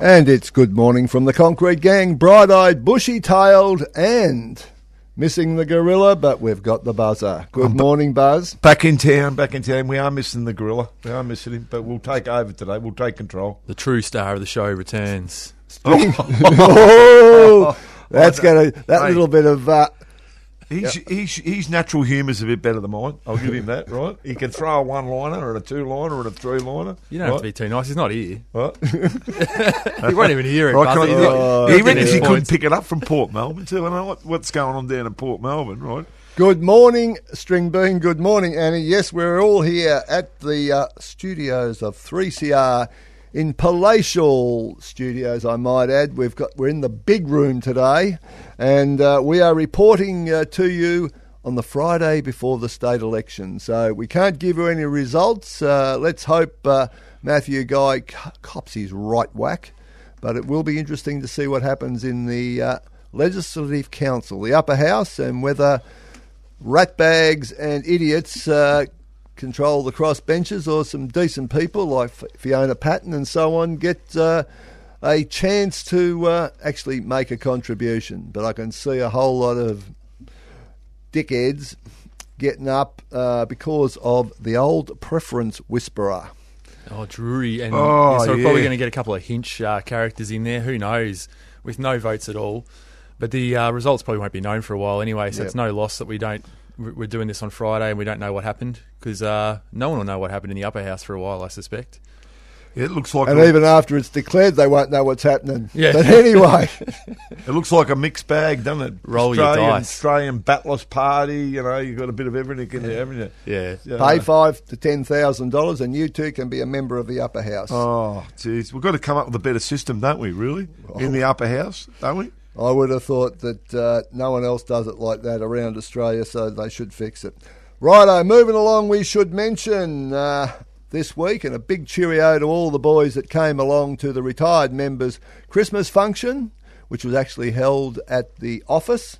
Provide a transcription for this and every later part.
And it's good morning from the Concrete Gang, bright eyed, bushy tailed, and missing the gorilla, but we've got the buzzer. Good morning, Buzz. Back in town, back in town. We are missing the gorilla. We are missing him, but we'll take over today. We'll take control. The true star of the show returns. oh, that's going to, that little bit of, uh, His, his, his natural humour's a bit better than mine. I'll give him that, right? He can throw a one liner and a two liner and a three liner. You don't have to be too nice. He's not here. Right? He won't even hear it. Right, Buzz. can I- He's not- Oh, he he's reckons he couldn't pick it up from Port Melbourne too. I know what, what's going on down in Port Melbourne, right? good morning, String Bean. Good morning, Annie. Yes, we're all here at the uh, studios of 3CR in palatial studios, I might add. We've got, we're in the big room today, and uh, we are reporting uh, to you on the Friday before the state election. So we can't give you any results. Uh, let's hope uh, Matthew Guy co- cops his right whack. But it will be interesting to see what happens in the uh, Legislative Council, the upper house, and whether ratbags and idiots uh, control the cross benches or some decent people like F- Fiona Patten and so on get uh, a chance to uh, actually make a contribution. But I can see a whole lot of dickheads getting up uh, because of the old preference whisperer. Oh, Druery. And Oh, you're sort of yeah. probably going to get a couple of Hinch uh, characters in there. Who knows? With no votes at all. But the uh, results probably won't be known for a while anyway, so Yep. it's no loss that we don't. We- We're doing this on Friday and we don't know what happened because uh, no one will know what happened in the upper house for a while, I suspect. It looks like And a, even after it's declared, they won't know what's happening. Yeah. But anyway, it looks like a mixed bag, doesn't it? Roll your Australian, dice. Australian batless party. You know, you've got a bit of everything in there, haven't you? Yeah. Yeah. pay five to ten thousand dollars, and you too can be a member of the upper house. Oh, jeez. We've got to come up with a better system, don't we, really? In the upper house, don't we? I would have thought that uh, no one else does it like that around Australia, so they should fix it. Righto, moving along, we should mention uh, this week, and a big cheerio to all the boys that came along to the retired members' Christmas function, which was actually held at the office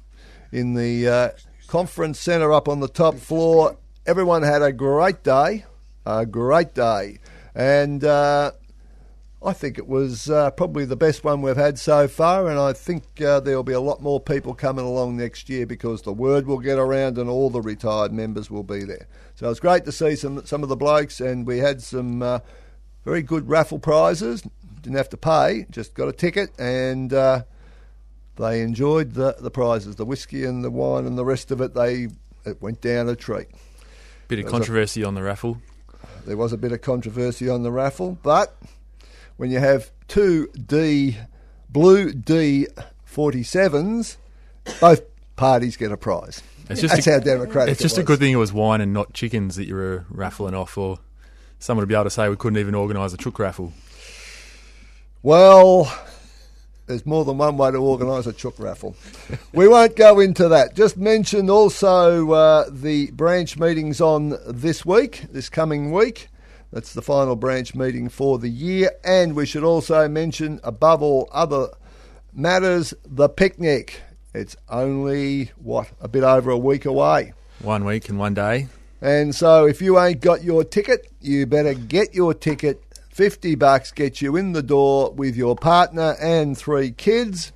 in the uh, conference centre up on the top floor. Everyone had a great day, a great day. And uh, I think it was uh, probably the best one we've had so far, and I think uh, there'll be a lot more people coming along next year because the word will get around and all the retired members will be there. So it's great to see some some of the blokes, and we had some uh, very good raffle prizes. Didn't have to pay, just got a ticket, and uh, they enjoyed the the prizes, the whiskey and the wine and the rest of it. They it went down a treat. Bit of There's a- controversy on the raffle. There was a bit of controversy on the raffle, but when you have two D, blue D 47s, both parties get a prize. It's just That's a, how democratic It's just it a good thing it was wine and not chickens that you were raffling off, or someone would be able to say we couldn't even organise a chook raffle. Well, there's more than one way to organise a chook raffle. we won't go into that. Just mention also uh, the branch meetings on this week, this coming week. That's the final branch meeting for the year. And we should also mention, above all other matters, the picnic. It's only, what, a bit over a week away. One week and one day. And so if you ain't got your ticket, you better get your ticket. 50 bucks gets you in the door with your partner and three kids.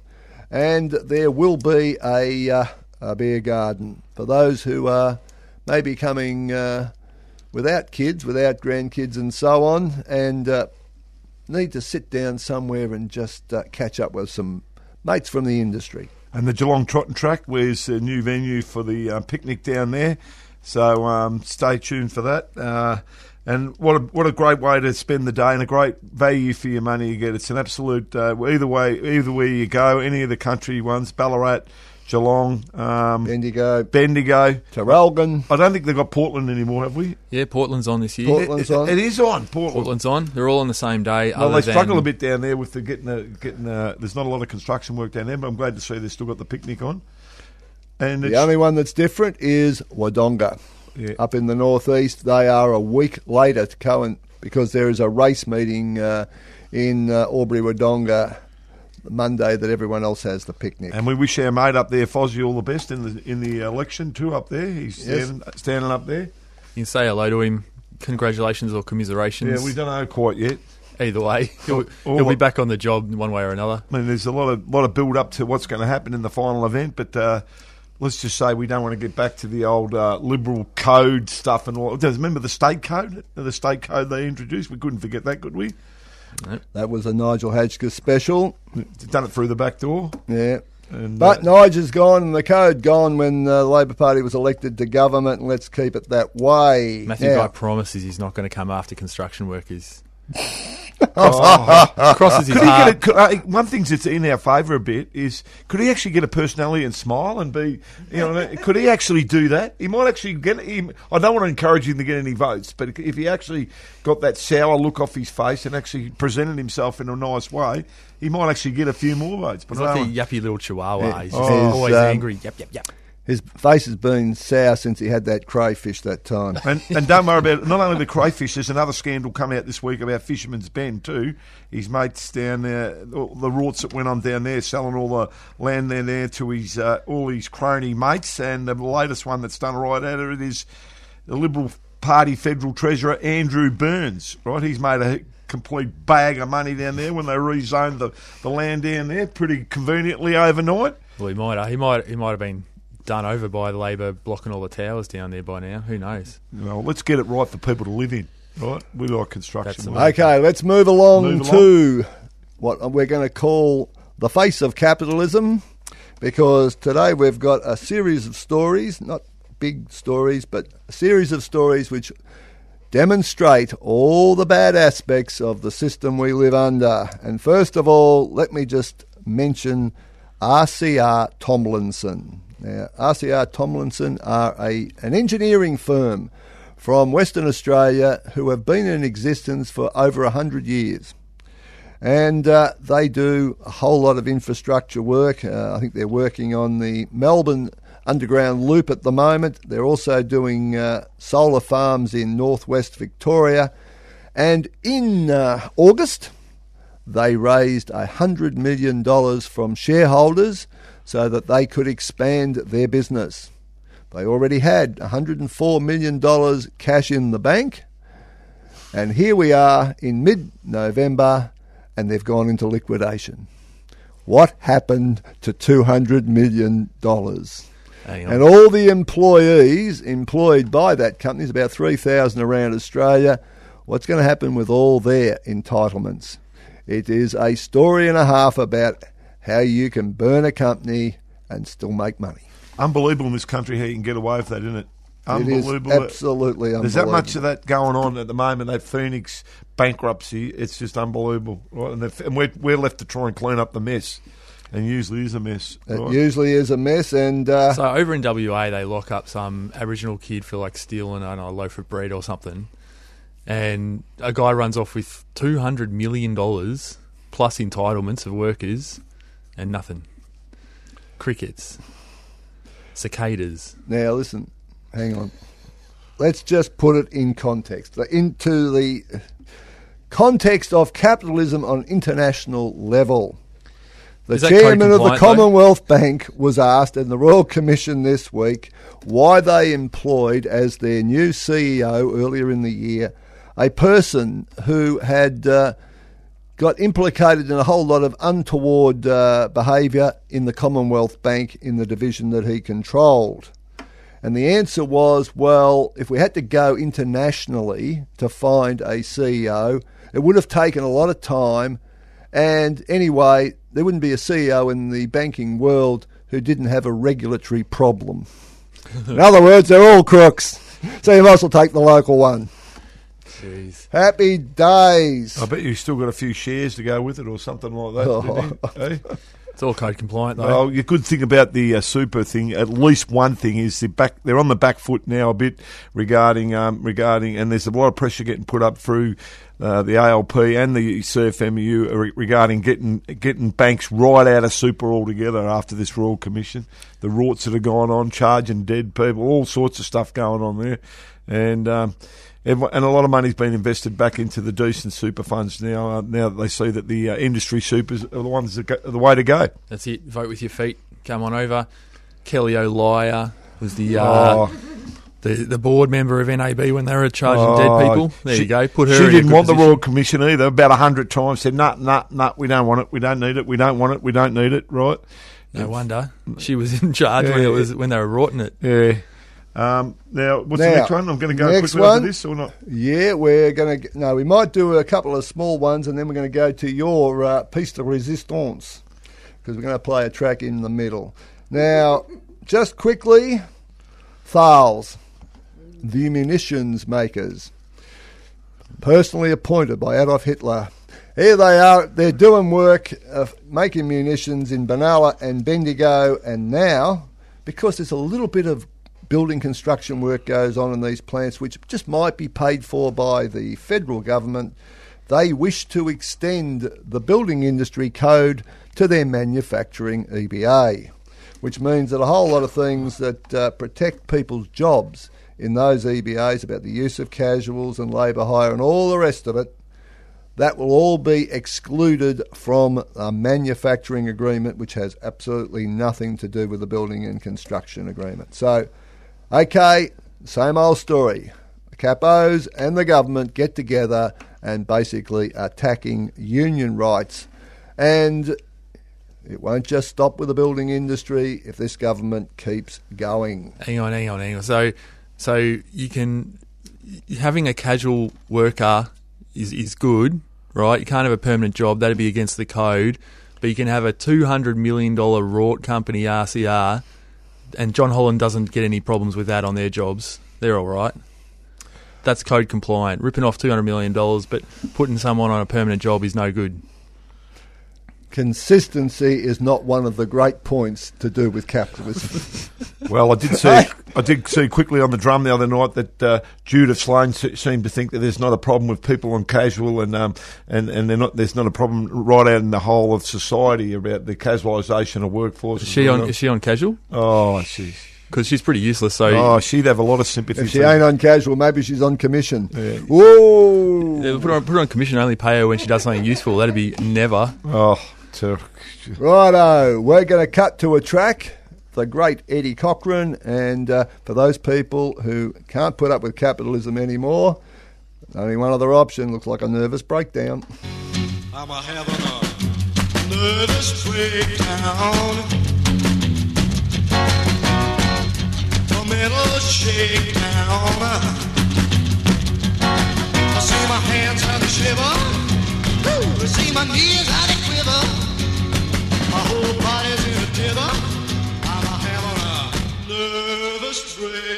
And there will be a, uh, a beer garden for those who are maybe coming uh, without kids, without grandkids, and so on, and uh, need to sit down somewhere and just uh, catch up with some mates from the industry. And the Geelong Trotting Track, where's a new venue for the uh, picnic down there. So um, stay tuned for that. Uh, and what a, what a great way to spend the day and a great value for your money you get. It's an absolute uh, either way either way you go. Any of the country ones, Ballarat, Geelong, um, Bendigo, Bendigo. Traralgon, I don't think they've got Portland anymore, have we? Yeah, Portland's on this year. Portland's It- on. it is on Portland. Portland's on. They're all on the same day. Well, other they struggle than- a bit down there with the getting the getting. Uh, there's not a lot of construction work down there, but I'm glad to see they've still got the picnic on. And The it's, only one that's different is Wodonga. Yeah. Up in the northeast, they are a week later to go and because there is a race meeting uh, in uh, Albury Wodonga Monday that everyone else has the picnic. and we wish our mate up there, Fozzie, all the best in the in the election too. Up there, he's Yes. standing, standing up there. You can say hello to him. Congratulations or commiserations. Yeah, we don't know quite yet. Either way, he'll, he'll be back on the job one way or another. I mean, there's a lot of lot of build up to what's going to happen in the final event, but uh, let's just say we don't want to get back to the old uh, liberal code stuff and all. Does remember the state code? The state code they introduced. We couldn't forget that, could we? That was a Nigel Hadgkiss special. Done it through the back door. Yeah. And, But uh, Nigel's gone and the code gone when uh, the Labor Party was elected to government, and let's keep it that way. Matthew Now- Guy promises he's not going to come after construction workers. Oh. Crosses his Could he get a, could, uh, one thing that's in our favour a bit is could he actually get a personality and smile and be you know could he actually do that? He might actually get. He, I don't want to encourage him to get any votes, but if he actually got that sour look off his face and actually presented himself in a nice way, he might actually get a few more votes. But He's I like a yappy little chihuahua. Yeah. He's Oh. always um, angry. Yap, yap, yap. His face has been sour since he had that crayfish that time. And, and don't worry about it. Not only the crayfish, there's another scandal come out this week about Fisherman's Bend too. His mates down there, the rorts that went on down there, selling all the land down there to his uh, all his crony mates. And the latest one that's done right at it is the Liberal Party federal treasurer Andrew Burnes. Right, he's made a complete bag of money down there when they rezoned the, the land down there pretty conveniently overnight. Well, he might. Uh, he might. He might have been done over by the Labor blocking all the towers down there by now. Who knows? Well, let's get it right for people to live in. Right, we like construction. That's the work. Okay, let's move along Move to what we're going to call the face of capitalism because today we've got a series of stories, not big stories, but a series of stories which demonstrate all the bad aspects of the system we live under. And first of all, let me just mention RCR Tomlinson. Now, RCR Tomlinson are a, an engineering firm from Western Australia who have been in existence for over 100 years. And uh, they do a whole lot of infrastructure work. Uh, I think they're working on the Melbourne Underground Loop at the moment. They're also doing uh, solar farms in northwest Victoria. And in uh, August, they raised $100 million from shareholders so that they could expand their business. They already had $104 million cash in the bank. And here we are in mid November, and they've gone into liquidation. What happened to $200 million? And all the employees employed by that company is about 3,000 around Australia. What's going to happen with all their entitlements? It is a story and a half about how you can burn a company and still make money. Unbelievable in this country how you can get away with that, isn't it? Unbelievable. It is absolutely unbelievable. There's that much of that going on at the moment. That Phoenix bankruptcy, it's just unbelievable, right? And, the, and we're, we're left to try and clean up the mess. and usually is a mess. It right? usually is a mess, and uh, So over in WA, they lock up some Aboriginal kid for like stealing I don't know, a loaf of bread or something, and a guy runs off with two hundred million dollars plus entitlements of workers, and nothing. Crickets, cicadas. now listen, hang on. Let's just put it in context, into the context of capitalism on international level. The Is chairman of the compliant, though? Commonwealth Bank was asked in the Royal Commission this week why they employed as their new CEO earlier in the year a person who had uh, got implicated in a whole lot of untoward uh, behaviour in the Commonwealth Bank in the division that he controlled. And the answer was, well, if we had to go internationally to find a CEO, it would have taken a lot of time. And anyway, there wouldn't be a CEO in the banking world who didn't have a regulatory problem. in other words, they're all crooks. So you might as well take the local one. Jeez. Happy days. I bet you still got a few shares to go with it or something like that. didn't? Eh? It's all code compliant though. Well, the good thing about the uh, super thing, at least one thing is they're back. They're on the back foot now a bit regarding um, regarding, and there's a lot of pressure getting put up through uh, the ALP and the CFMU regarding getting getting banks right out of super altogether after this Royal Commission. The rorts that have gone on, charging dead people, all sorts of stuff going on there, and. Um, Everyone, and a lot of money's been invested back into the decent super funds now. Uh, now that they see that the uh, industry supers are the ones that go, are the way to go. That's it. Vote with your feet. Come on over. Kelly O'Liar was the uh, Oh. the the board member of NAB when they were charging Oh, dead people. There she- you go. Put her. She didn't want the. Royal Commission either. About a hundred times said, "Nut, nut, nut. We don't want it. We don't need it. We don't want it. We don't need it." Right? No wonder she was in charge when Yeah. it was when they were rorting it. Yeah. Um, now, what's the next one? I'm going to go quickly one. over this or not? Yeah, we're going to. No, we might do a couple of small ones and then we're going to go to your uh, piece de resistance because we're going to play a track in the middle. Now, just quickly Thales, the munitions makers, personally appointed by Adolf Hitler. Here they are, they're doing work, uh, making munitions in Benalla and Bendigo, and now, because there's a little bit of building construction work goes on in these plants, which just might be paid for by the federal government, they wish to extend the building industry code to their manufacturing EBA, which means that a whole lot of things that uh, protect people's jobs in those EBAs about the use of casuals and labour hire and all the rest of it, that will all be excluded from a manufacturing agreement, which has absolutely nothing to do with the building and construction agreement. So, okay, same old story. Capos and the government get together and basically attacking union rights. And it won't just stop with the building industry if this government keeps going. Hang on, hang on, hang on. So, so you can having a casual worker is is good, right? You can't have a permanent job; that'd be against the code. But you can have a two hundred million dollar rort company RCR, and John Holland doesn't get any problems with that on their jobs. They're all right. That's code compliant. Ripping off two hundred million dollars, but putting someone on a permanent job is no good. Consistency is not one of the great points to do with capitalism. Well, I did see. I did see quickly on the drum the other night that uh, Judith Sloan se- seemed to think that there's not a problem with people on casual, and um, and and they're not. There's not a problem right out in the whole of society about the casualisation of workforce. Is she on? Is she on casual? Oh, she's. Because she's pretty useless. So Oh, she'd have a lot of sympathy. if she ain't on casual, maybe she's on commission. Whoa! Yeah, put her on, put her on commission. Only pay her when she does something useful. That'd be never. Oh, ter- Righto, we're going to cut to a track. The great Eddie Cochran, and uh, for those people who can't put up with capitalism anymore, only one other option looks like a nervous breakdown. I'm a having a nervous breakdown. A mental shakedown. I see my hands how they shiver. I see my knees whole body's in a dither. I'm a having a nervous breakdown.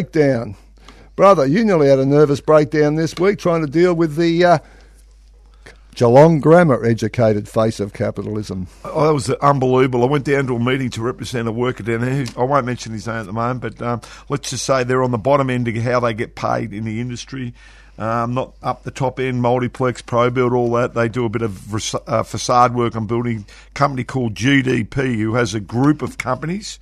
Breakdown. Brother, you nearly had a nervous breakdown this week trying to deal with the uh, Geelong Grammar educated face of capitalism. Oh, that was unbelievable. I went down to a meeting to represent a worker down there. I won't mention his name at the moment, but um, let's just say they're on the bottom end of how they get paid in the industry. Um, not up the top end, multiplex, Probuild, all that. They do a bit of uh, facade work on building. company called GDP, who has a group of companies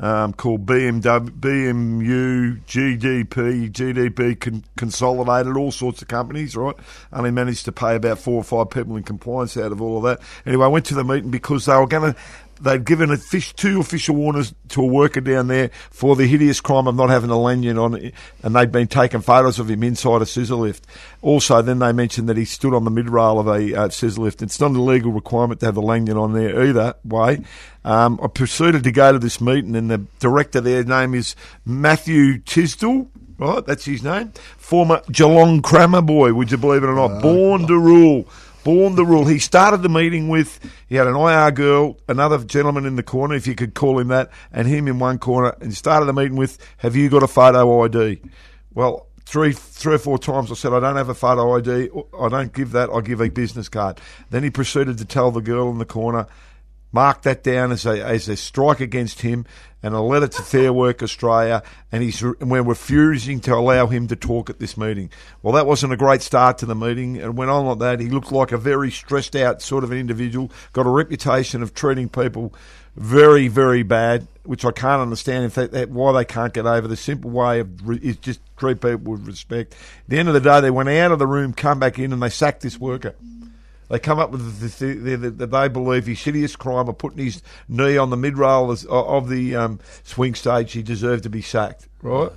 um, called BMW, BMU, GDP, GDP con- consolidated, all sorts of companies, right? Only managed to pay about four or five people in compliance out of all of that. Anyway, I went to the meeting because they were going to. They'd given a fish, two official warnings to a worker down there for the hideous crime of not having a lanyard on, and they'd been taking photos of him inside a scissor lift. Also, then they mentioned that he stood on the mid rail of a uh, scissor lift. It's not a legal requirement to have the lanyard on there either way. Um, I proceeded to go to this meeting, and the director there, name is Matthew Tisdall. Right, that's his name. Former Geelong Grammar boy, would you believe it or not? Born to rule. Born the rule. He started the meeting with, he had an IR girl, another gentleman in the corner, if you could call him that, and him in one corner, and started the meeting with, have you got a photo ID? Well, three, three or four times I said, I don't have a photo ID. I don't give that. I give a business card. Then he proceeded to tell the girl in the corner, mark that down as a, as a strike against him and a letter to Fair Work Australia, and he's and we're refusing to allow him to talk at this meeting. Well, that wasn't a great start to the meeting, and went on like that. He looked like a very stressed out sort of an individual, got a reputation of treating people very, very bad, which I can't understand that, that why they can't get over. The simple way of re, is just treat people with respect. At the end of the day, they went out of the room, come back in, and they sacked this worker. They come up with the, the, the, the, they believe his shittiest crime of putting his knee on the mid rail of- of the um, swing stage. He deserved to be sacked, right?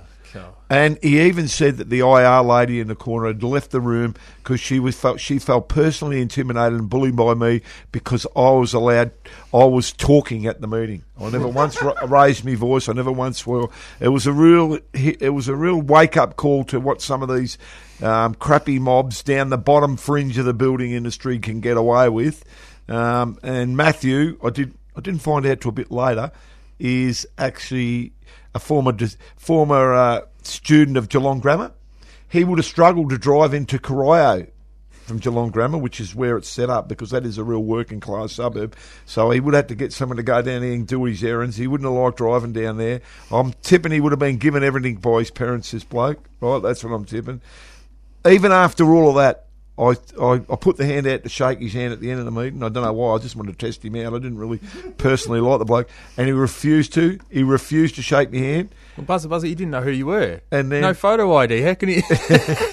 And he even said that the IR lady in the corner had left the room because she was felt she felt personally intimidated and bullied by me because I was allowed I was talking at the meeting. I never once ra- raised my voice. I never once swore. It was a real it was a real wake up call to what some of these um, crappy mobs down the bottom fringe of the building industry can get away with. Um, and Matthew, I did I didn't find out till a bit later, is actually a former former uh, student of Geelong Grammar. He would have struggled to drive into Corio from Geelong Grammar, which is where it's set up, because that is a real working class suburb. So he would have to get someone to go down there and do his errands. He wouldn't have liked driving down there. I'm tipping he would have been given everything by his parents, this bloke. Right, that's what I'm tipping. Even after all of that, I, I I put the hand out to shake his hand at the end of the meeting. I don't know why. I just wanted to test him out. I didn't really personally like the bloke, and he refused to. He refused to shake my hand. Well, Buzzer, Buzzer, you didn't know who you were. And then- no photo ID. How can you?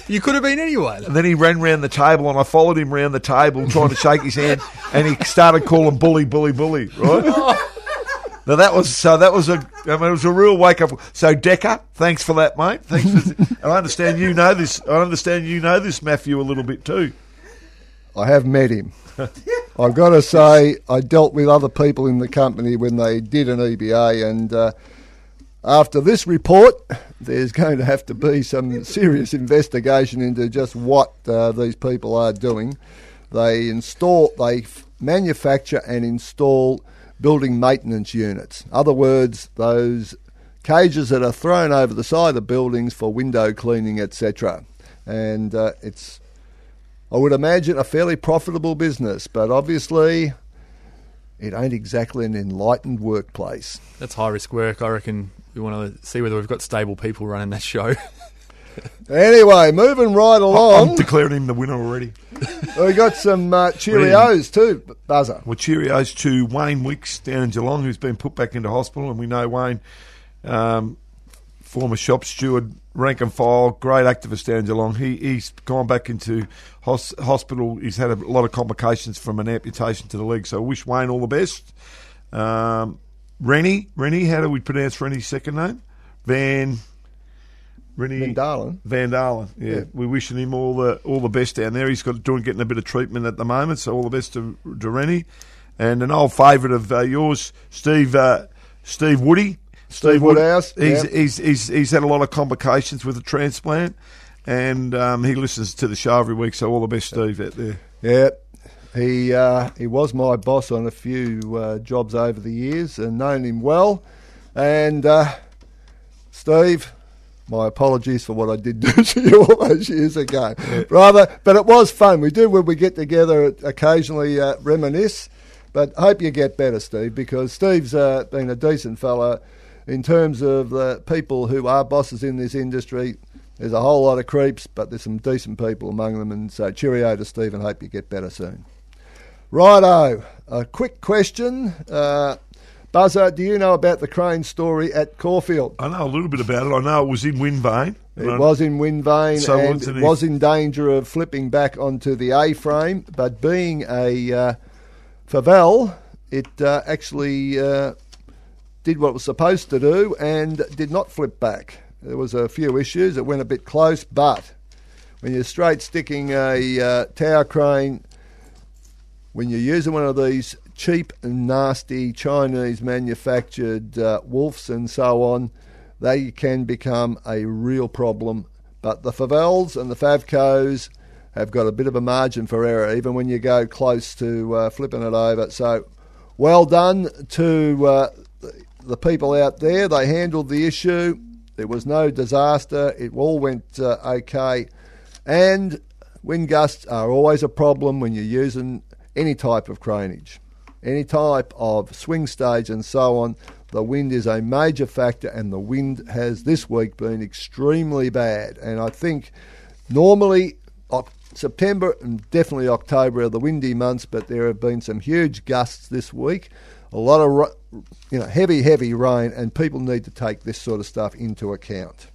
you could have been anyone. And then he ran round the table, and I followed him round the table trying to shake his hand, and he started calling bully, bully, bully. Right. Now that was so. That was a. I mean, it was a real wake up. So Decker, thanks for that, mate. Thanks. For, and I understand you know this. I understand you know this Matthew a little bit too. I have met him. I've got to say, I dealt with other people in the company when they did an EBA, and uh, after this report, there's going to have to be some serious investigation into just what uh, these people are doing. They install, they f- manufacture and install building maintenance units. Other words, those cages that are thrown over the side of buildings for window cleaning, etc. And uh, it's I would imagine a fairly profitable business, but obviously it ain't exactly an enlightened workplace. That's high risk work. I reckon we want to see whether we've got stable people running that show. Anyway, moving right along. I'm declaring him the winner already. we got some uh, Cheerios too, Buzzer. Well, Cheerios to Wayne Wicks down in Geelong, who's been put back into hospital, and we know Wayne, um, former shop steward, rank and file, great activist down in Geelong. He, he's gone back into hos- hospital. He's had a lot of complications from an amputation to the leg, so I wish Wayne all the best. Um, Rennie, Rennie, how do we pronounce Rennie's second name? Van. Rennie Van Dalen. Van Dalen. Yeah. Yeah. we're wishing him all the all the best down there. He's got doing getting a bit of treatment at the moment, so all the best to, to Rennie. And an old favourite of uh, yours, Steve uh, Steve Woody. Steve Wood- Woodhouse, He's, yeah. he's he's he's had a lot of complications with the transplant, and um, he listens to the show every week. So all the best, Steve, out there. Yeah, he uh, he was my boss on a few uh, jobs over the years and known him well. And uh, Steve, my apologies for what I did do to you all those years ago, brother. But it was fun. We do when we get together occasionally uh, reminisce. But hope you get better, Steve, because Steve's uh, been a decent fella in terms of the people who are bosses in this industry. There's a whole lot of creeps, but there's some decent people among them. And so cheerio to Steve and hope you get better soon. Righto, a quick question. Uh, Buzzer, do you know about the crane story at Caulfield? I know a little bit about it. I know it was in wind vane. It was in wind vane So and it was in danger of flipping back onto the A frame, but being a uh, Favelle, it uh, actually uh, did what it was supposed to do and did not flip back. There was a few issues. It went a bit close, but when you're straight sticking a uh, tower crane, when you're using one of these cheap and nasty Chinese manufactured uh, wolves and so on, they can become a real problem. But the Favelles and the Favcos have got a bit of a margin for error, even when you go close to uh, flipping it over. So, well done to uh, the- people out there. They handled the issue. There was no disaster. It all went uh, okay. And wind gusts are always a problem when you're using any type of craneage, any type of swing stage, and so on. The wind is a major factor, and the wind has this week been extremely bad. And I think normally September and definitely October are the windy months, but there have been some huge gusts this week. A lot of you know heavy, heavy rain, and people need to take this sort of stuff into account.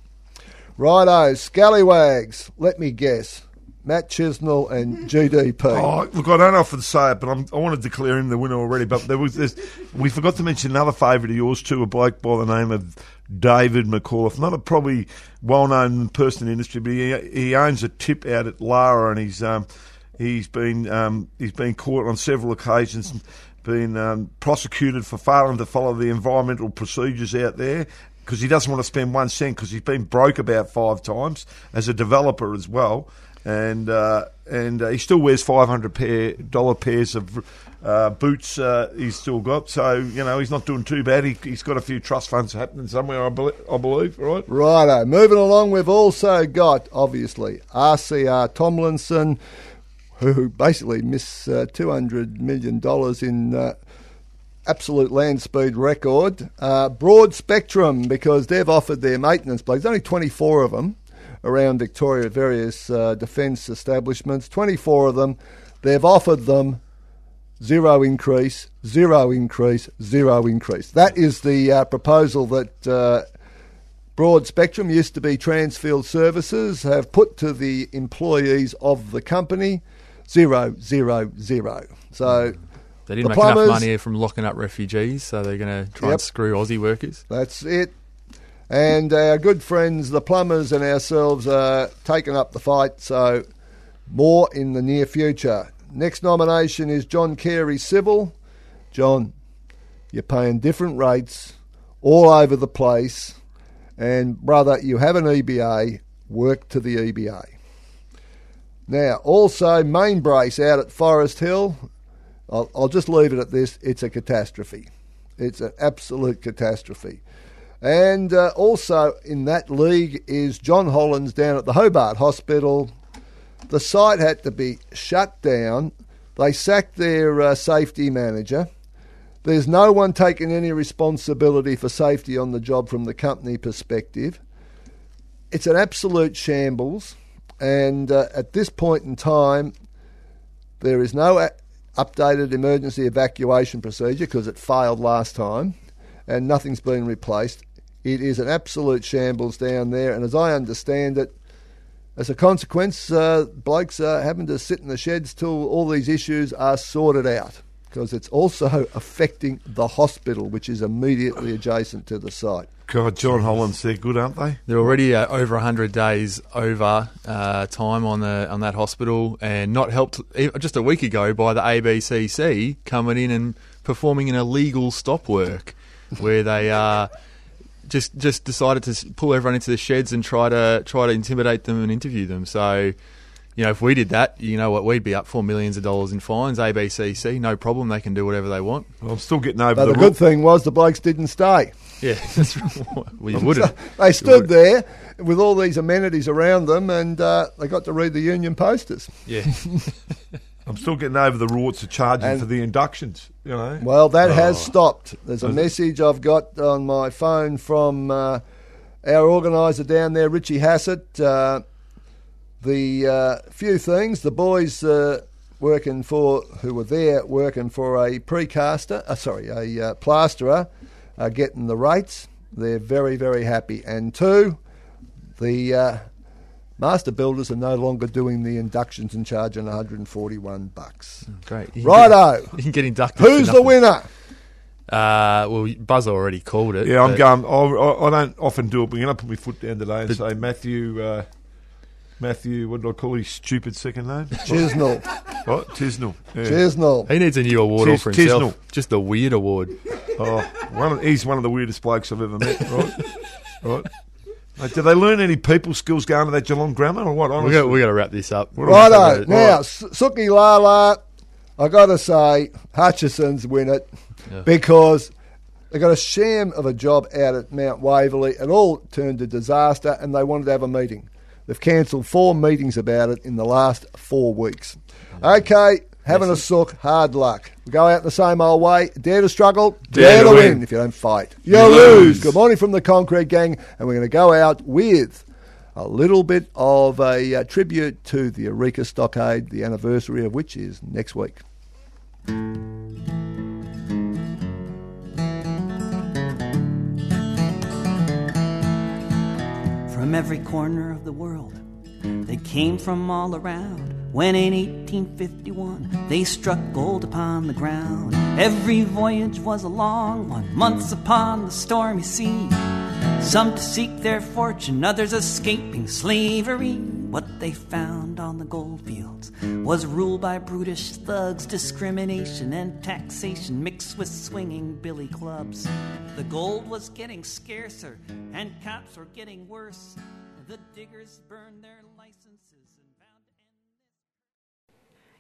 Righto, scallywags. Let me guess. Matt Chisnell and GDP. Oh, look, I don't often say it, but I'm, I want to declare him the winner already. But there was this, we forgot to mention another favourite of yours too, a bloke by the name of David McAuliffe. Not a probably well-known person in the industry, but he, he owns a tip out at Lara, and he's um, he's been um, he's been caught on several occasions. Been um, prosecuted for failing to follow the environmental procedures out there because he doesn't want to spend one cent because he's been broke about five times as a developer as well and uh, and uh, he still wears five hundred pair dollar pairs of uh, boots. Uh, he's still got, so you know he's not doing too bad. He, he's got a few trust funds happening somewhere, I, believe, I believe. Right? Righto. Moving along, we've also got, obviously, RCR Tomlinson, who basically missed uh, $200 million in uh, absolute land speed record. Uh, Broadspectrum, because they've offered their maintenance blokes, only 24 of them around Victoria at various uh, defence establishments, 24 of them. They've offered them zero increase, zero increase, zero increase. That is the uh, proposal that uh, Broadspectrum used to be Transfield Services have put to the employees of the company zero, zero, zero. So They didn't The make enough money from locking up refugees, so they're going to try Yep. and screw Aussie workers. That's it. And our good friends, the plumbers, and ourselves are taking up the fight. So, more in the near future. Next nomination is John Carey Civil. John, you're paying different rates all over the place. And, brother, you have an EBA, work to the EBA. Now, also, main brace out at Forest Hill. I'll, I'll just leave it at this it's a catastrophe. It's an absolute catastrophe. And uh, also in that league is John Hollands down at the Hobart Hospital. The site had to be shut down. They sacked their uh, safety manager. There's no one taking any responsibility for safety on the job from the company perspective. It's an absolute shambles. And uh, at this point in time, there is no a- updated emergency evacuation procedure because it failed last time and nothing's been replaced. It is an absolute shambles down there, and as I understand it, as a consequence, uh, blokes are having to sit in the sheds till all these issues are sorted out because it's also affecting the hospital, which is immediately adjacent to the site. God, John Hollands, they're good, aren't they? They're already uh, over 100 days over uh, time on the on that hospital, and not helped just a week ago by the ABCC coming in and performing an illegal stop work, where they uh, just just decided to pull everyone into the sheds and try to try to intimidate them and interview them. So, you know, if we did that, you know what, we'd be up for millions of dollars in fines. ABCC, no problem. They can do whatever they want. Well, I'm still getting over But the, the ru- good thing was the blokes didn't stay. Yeah, that's right. well, you wouldn't. They stood wouldn't. there with all these amenities around them, and uh, they got to read the union posters. Yeah. I'm still getting over the rorts of charging And- for the inductions. You know. Well, that has Oh. stopped. There's a message I've got on my phone from uh, our organiser down there, Richie Hassett. Uh, the uh, few things the boys uh, working for who were there working for a precaster, uh, sorry, a uh, plasterer, are getting the rates. They're very very happy. And two, the uh, master builders are no longer doing the inductions and charging 141 bucks. Great. You can Righto. Get, you can get inducted. Who's the winner? Uh, well, Buzz already called it. Yeah, I'm going. I, I, I don't often do it, but I'm going to put my foot down today and say Matthew. Uh, Matthew, what did I call his stupid second name? Chisnell. what? Tisnell. Yeah. Chisnell. He needs a new award all Tis- for himself. Tisnell. Just the weird award. Oh, one of, he's one of the weirdest blokes I've ever met. Right, right. Mate, do they learn any people skills going to that Geelong grammar or what? We Honestly, got we got to wrap this up. Righto. Right. Now, S- Suki Lala, I got to say, Hutchison's win it Yeah. because they got a sham of a job out at Mount Waverley. It all turned to disaster, and they wanted to have a meeting. They've cancelled four meetings about it in the last four weeks. Okay, having a sook, hard luck. We go out the same old way. Dare to struggle, dare, Dare to to win. win. If you don't fight, you, You lose. lose. Good morning from the Concrete Gang, and we're going to go out with a little bit of a uh, tribute to the Eureka Stockade, the anniversary of which is next week. from every corner of the world. They came from all around. When in 1851 they struck gold upon the ground. Every voyage was a long one, months upon the stormy sea. Some to seek their fortune, others escaping slavery. What they found on the gold fields was ruled by brutish thugs, discrimination and taxation mixed with swinging billy clubs. The gold was getting scarcer, and cops were getting worse. The diggers burned their